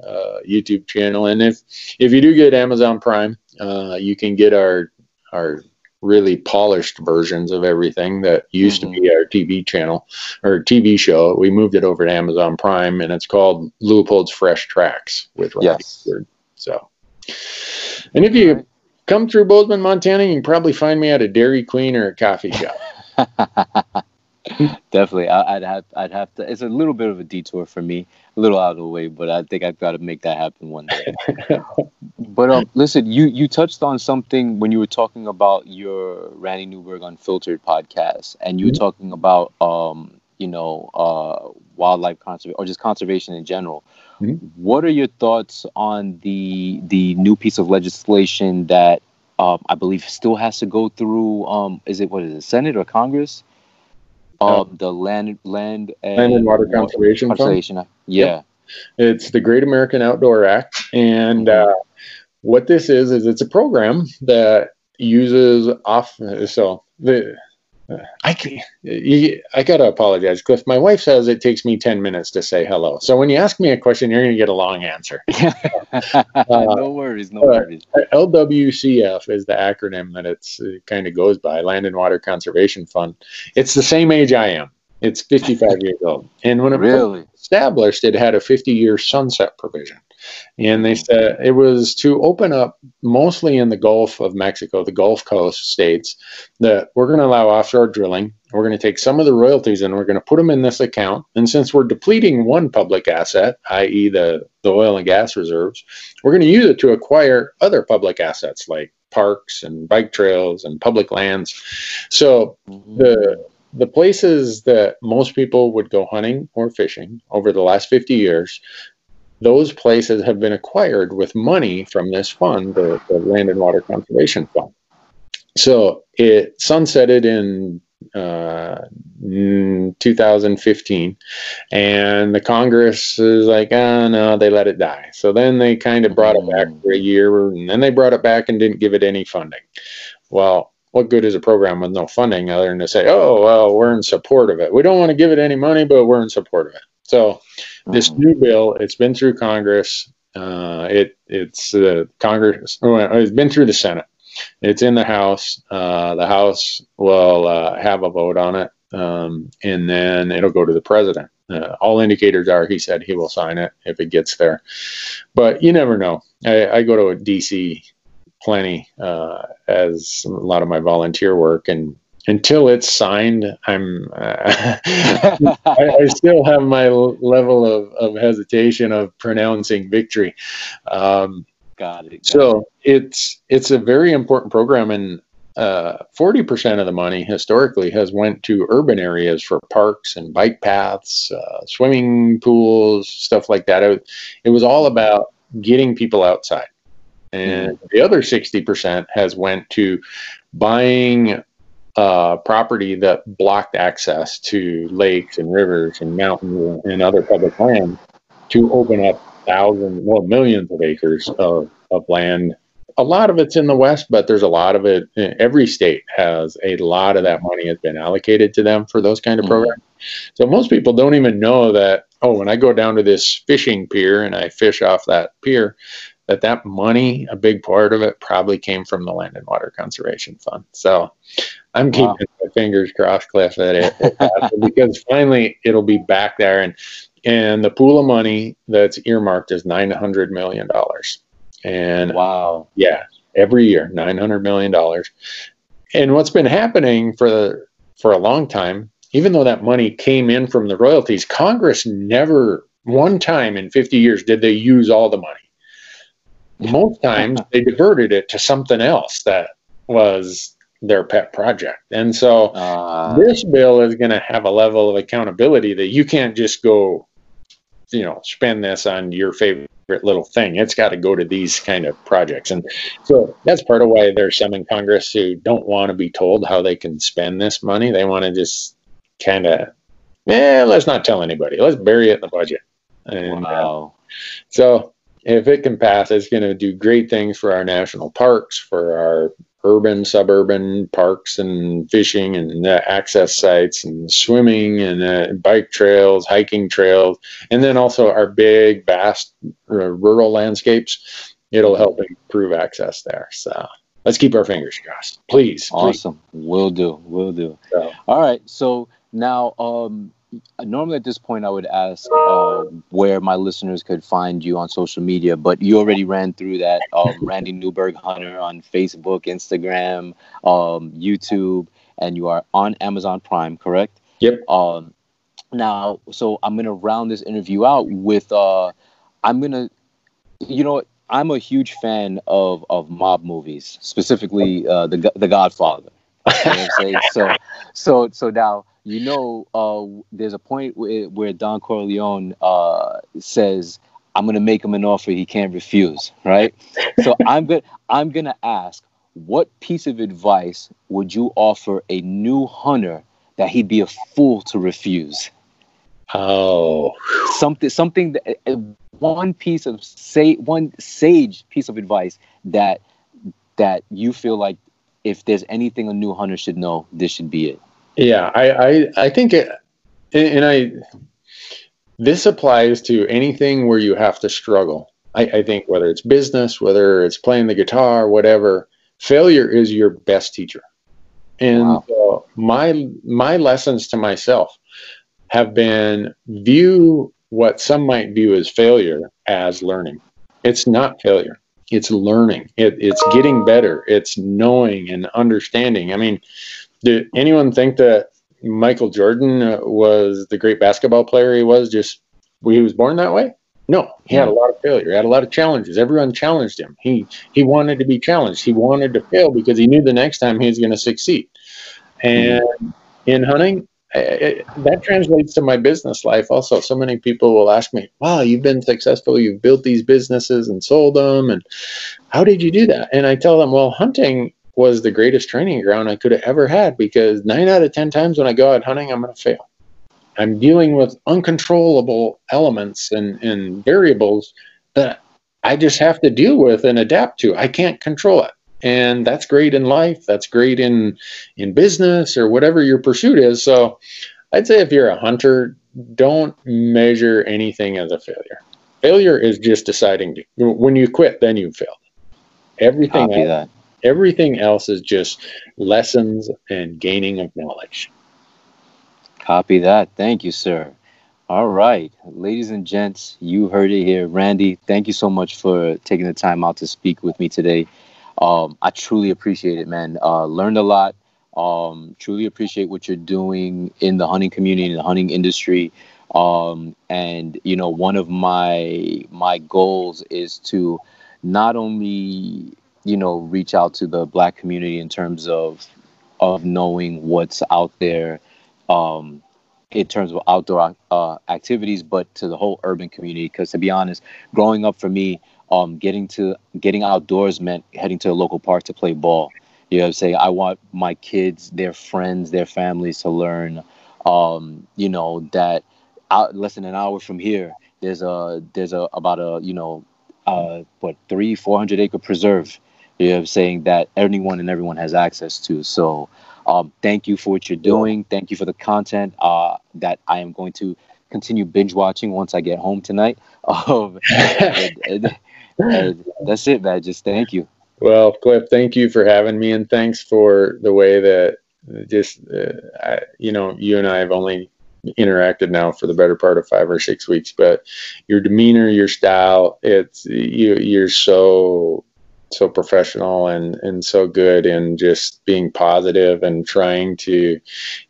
uh, YouTube channel. And if if you do get Amazon Prime, uh, you can get our our really polished versions of everything that used mm-hmm. to be our TV channel or TV show. We moved it over to Amazon Prime, and it's called Leupold's Fresh Tracks with Randy yes. So, and if you come through Bozeman, Montana, you can probably find me at a Dairy Queen or a coffee shop. Definitely, I, would have I'd have to. It's a little bit of a detour for me, a little out of the way, but I think I've got to make that happen one day. but um, listen, you you touched on something when you were talking about your Randy Newberg Unfiltered podcast, and you were mm-hmm. talking about um, you know, uh, wildlife conservation or just conservation in general. Mm-hmm. What are your thoughts on the the new piece of legislation that um, I believe still has to go through. Um, is it what is it, Senate or Congress? Um, the land, land, and, land and water conservation, conservation. Fund. Yeah, yep. it's the Great American Outdoor Act, and mm-hmm. uh, what this is is it's a program that uses off. So the I can I gotta apologize, Cliff. My wife says it takes me ten minutes to say hello. So when you ask me a question, you're gonna get a long answer. uh, no worries, no worries. Uh, LWCF is the acronym that it's it kind of goes by, Land and Water Conservation Fund. It's the same age I am. It's 55 years old, and when it really? was established, it had a 50 year sunset provision. And they said it was to open up mostly in the Gulf of Mexico, the Gulf Coast states, that we're going to allow offshore drilling. We're going to take some of the royalties and we're going to put them in this account. And since we're depleting one public asset, i.e., the, the oil and gas reserves, we're going to use it to acquire other public assets like parks and bike trails and public lands. So mm-hmm. the the places that most people would go hunting or fishing over the last 50 years those places have been acquired with money from this fund, the, the Land and Water Conservation Fund. So it sunsetted in uh, 2015, and the Congress is like, oh no, they let it die. So then they kind of brought it back for a year, and then they brought it back and didn't give it any funding. Well, what good is a program with no funding other than to say, oh, well, we're in support of it? We don't want to give it any money, but we're in support of it. So this mm-hmm. new bill, it's been through Congress. Uh, it it's uh, Congress. It's been through the Senate. It's in the House. Uh, the House will uh, have a vote on it, um, and then it'll go to the president. Uh, all indicators are he said he will sign it if it gets there, but you never know. I, I go to DC plenty uh, as a lot of my volunteer work, and until it's signed, I'm uh, I, I, still have my level of, of hesitation of pronouncing victory. Um, got it. Got so it. it's it's a very important program, and uh, forty uh, percent of the money historically has went to urban areas for parks and bike paths, uh, swimming pools, stuff like that. It, it was all about getting people outside and mm. the other 60% has went to buying uh, property that blocked access to lakes and rivers and mountains and other public land to open up thousands, well, millions of acres of, of land a lot of it's in the West, but there's a lot of it. Every state has a lot of that money has been allocated to them for those kind of mm-hmm. programs. So most people don't even know that. Oh, when I go down to this fishing pier and I fish off that pier, that that money, a big part of it, probably came from the Land and Water Conservation Fund. So I'm keeping wow. my fingers crossed, Cliff, that it because finally it'll be back there and and the pool of money that's earmarked is nine hundred million dollars. And wow, yeah, every year nine hundred million dollars. And what's been happening for the, for a long time, even though that money came in from the royalties, Congress never one time in 50 years did they use all the money. Most times they diverted it to something else that was their pet project. And so uh, this bill is going to have a level of accountability that you can't just go, you know, spend this on your favorite little thing. It's got to go to these kind of projects. And so that's part of why there's some in Congress who don't want to be told how they can spend this money. They want to just kind of, eh, let's not tell anybody. Let's bury it in the budget. And, uh, wow. Uh, so if it can pass, it's going to do great things for our national parks, for our urban, suburban parks and fishing and uh, access sites and swimming and uh, bike trails, hiking trails, and then also our big, vast uh, rural landscapes. It'll help improve access there. So let's keep our fingers crossed, please. Awesome. Please. Will do. Will do. So. All right. So now, um, normally at this point I would ask uh, where my listeners could find you on social media, but you already ran through that. Um, Randy Newberg Hunter on Facebook, Instagram, um, YouTube, and you are on Amazon Prime, correct? Yep. Um, now, so I'm gonna round this interview out with uh, I'm gonna, you know, I'm a huge fan of of mob movies, specifically uh, the the Godfather. You know so, so, so now you know, uh, there's a point where, where Don Corleone uh, says, "I'm going to make him an offer he can't refuse." Right. so I'm good. I'm going to ask, what piece of advice would you offer a new hunter that he'd be a fool to refuse? Oh, something, something that uh, one piece of say one sage piece of advice that that you feel like if there's anything a new hunter should know, this should be it. Yeah, I, I, I think it, and I, this applies to anything where you have to struggle. I, I think whether it's business, whether it's playing the guitar, whatever, failure is your best teacher. And wow. uh, my my lessons to myself have been view what some might view as failure as learning. It's not failure. It's learning. It, it's getting better. It's knowing and understanding. I mean, did anyone think that Michael Jordan uh, was the great basketball player he was just he was born that way? No, he had a lot of failure. He had a lot of challenges. Everyone challenged him. He he wanted to be challenged. He wanted to fail because he knew the next time he was going to succeed. And in hunting, it, that translates to my business life also. So many people will ask me, "Wow, you've been successful. You've built these businesses and sold them, and how did you do that?" And I tell them, "Well, hunting was the greatest training ground I could have ever had because nine out of 10 times when I go out hunting, I'm going to fail. I'm dealing with uncontrollable elements and, and variables that I just have to deal with and adapt to. I can't control it. And that's great in life. That's great in, in business or whatever your pursuit is. So I'd say if you're a hunter, don't measure anything as a failure. Failure is just deciding to, when you quit, then you failed. Everything else, that. Everything else is just lessons and gaining of knowledge. Copy that. Thank you, sir. All right, ladies and gents, you heard it here. Randy, thank you so much for taking the time out to speak with me today. Um, I truly appreciate it, man. Uh, learned a lot. Um, truly appreciate what you're doing in the hunting community, in the hunting industry. Um, and you know, one of my my goals is to not only you know reach out to the black community in terms of of knowing what's out there um, in terms of outdoor uh, activities, but to the whole urban community. Because to be honest, growing up for me, um, getting to getting outdoors meant heading to a local park to play ball. You know, I'm saying I want my kids, their friends, their families to learn. Um, you know that out less than an hour from here, there's a there's a about a you know uh, what three four hundred acre preserve You know, saying that anyone and everyone has access to. So, um, thank you for what you're doing. Thank you for the content uh, that I am going to continue binge watching once I get home tonight. Um, and, and, and that's it, man. Just thank you. Well, Cliff, thank you for having me, and thanks for the way that just uh, I, you know you and I have only interacted now for the better part of five or six weeks, but your demeanor, your style, it's you you're so so professional and and so good and just being positive and trying to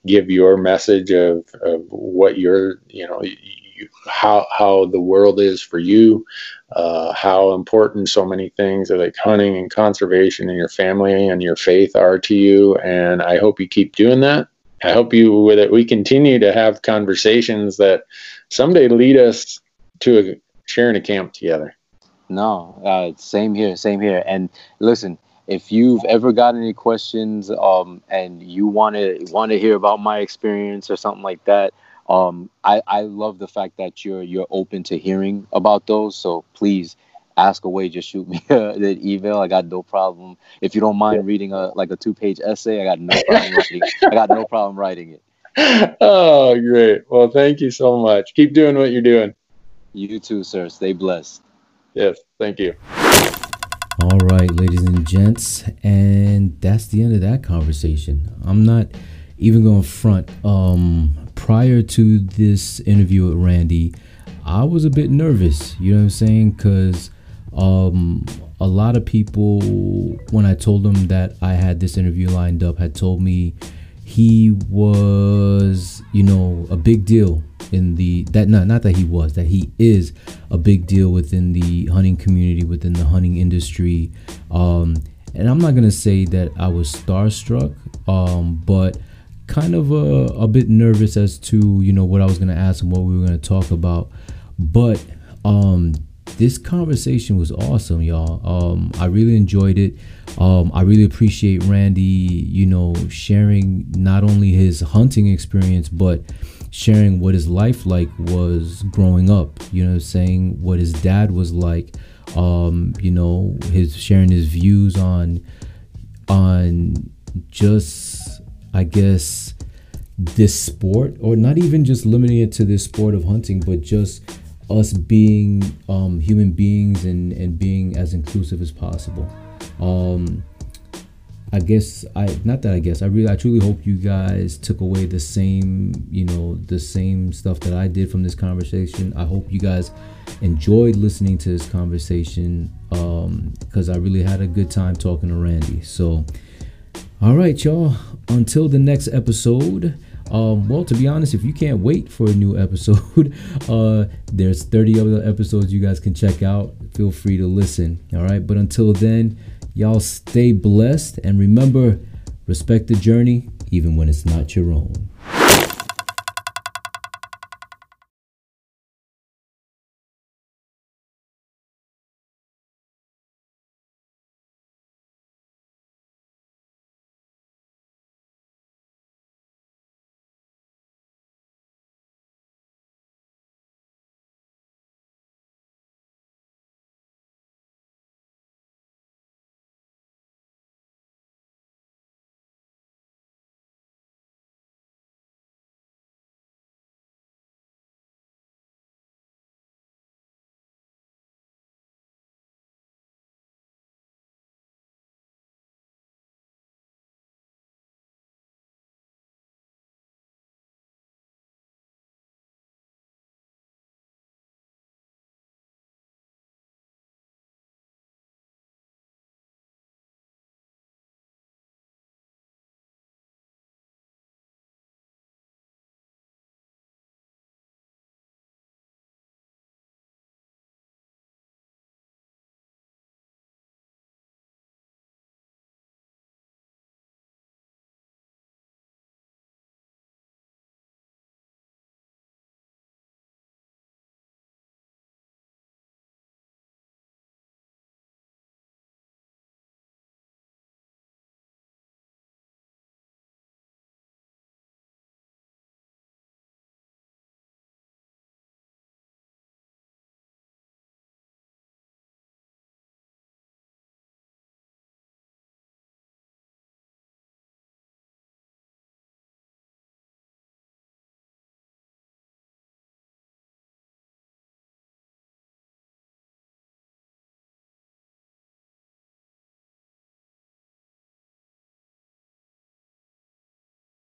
give your message of, of what you're you know you, how how the world is for you uh, how important so many things like hunting and conservation and your family and your faith are to you. And i hope you keep doing that. I hope you with it we continue to have conversations that someday lead us to a, sharing a camp together no, uh, same here, same here. And listen, if you've ever got any questions um, and you want to want to hear about my experience or something like that, um, I, I love the fact that you're you're open to hearing about those. So please ask away. Just shoot me an email. I got no problem. If you don't mind reading a like a two page essay, I got no problem writing. I got no problem writing it. Oh, great. Well, thank you so much. Keep doing what you're doing. You too, sir. Stay blessed. Yes, thank you. All right, ladies and gents, and that's the end of that conversation. I'm not even going front. Um, prior to this interview with Randy, I was a bit nervous. You know what I'm saying? Because um, a lot of people, when I told them that I had this interview lined up, had told me he was, you know, a big deal in the that not not that he was that he is a big deal within the hunting community within the hunting industry. Um and i'm not gonna say that i was starstruck um but kind of a, a bit nervous as to you know what i was gonna ask and what we were gonna talk about. But um this conversation was awesome y'all. Um i really enjoyed it. Um i really appreciate randy you know sharing not only his hunting experience but sharing what his life like was growing up you know saying what his dad was like um you know his sharing his views on on just i guess this sport or not even just limiting it to this sport of hunting but just us being um human beings and and being as inclusive as possible um I guess I not that I guess I really I truly hope you guys took away the same you know the same stuff that I did from this conversation. I hope you guys enjoyed listening to this conversation because um, I really had a good time talking to Randy. So, all right, y'all. Until the next episode. Um, well, to be honest, if you can't wait for a new episode, uh, there's 30 other episodes you guys can check out. Feel free to listen. All right, but until then. Y'all stay blessed and remember, respect the journey even when it's not your own.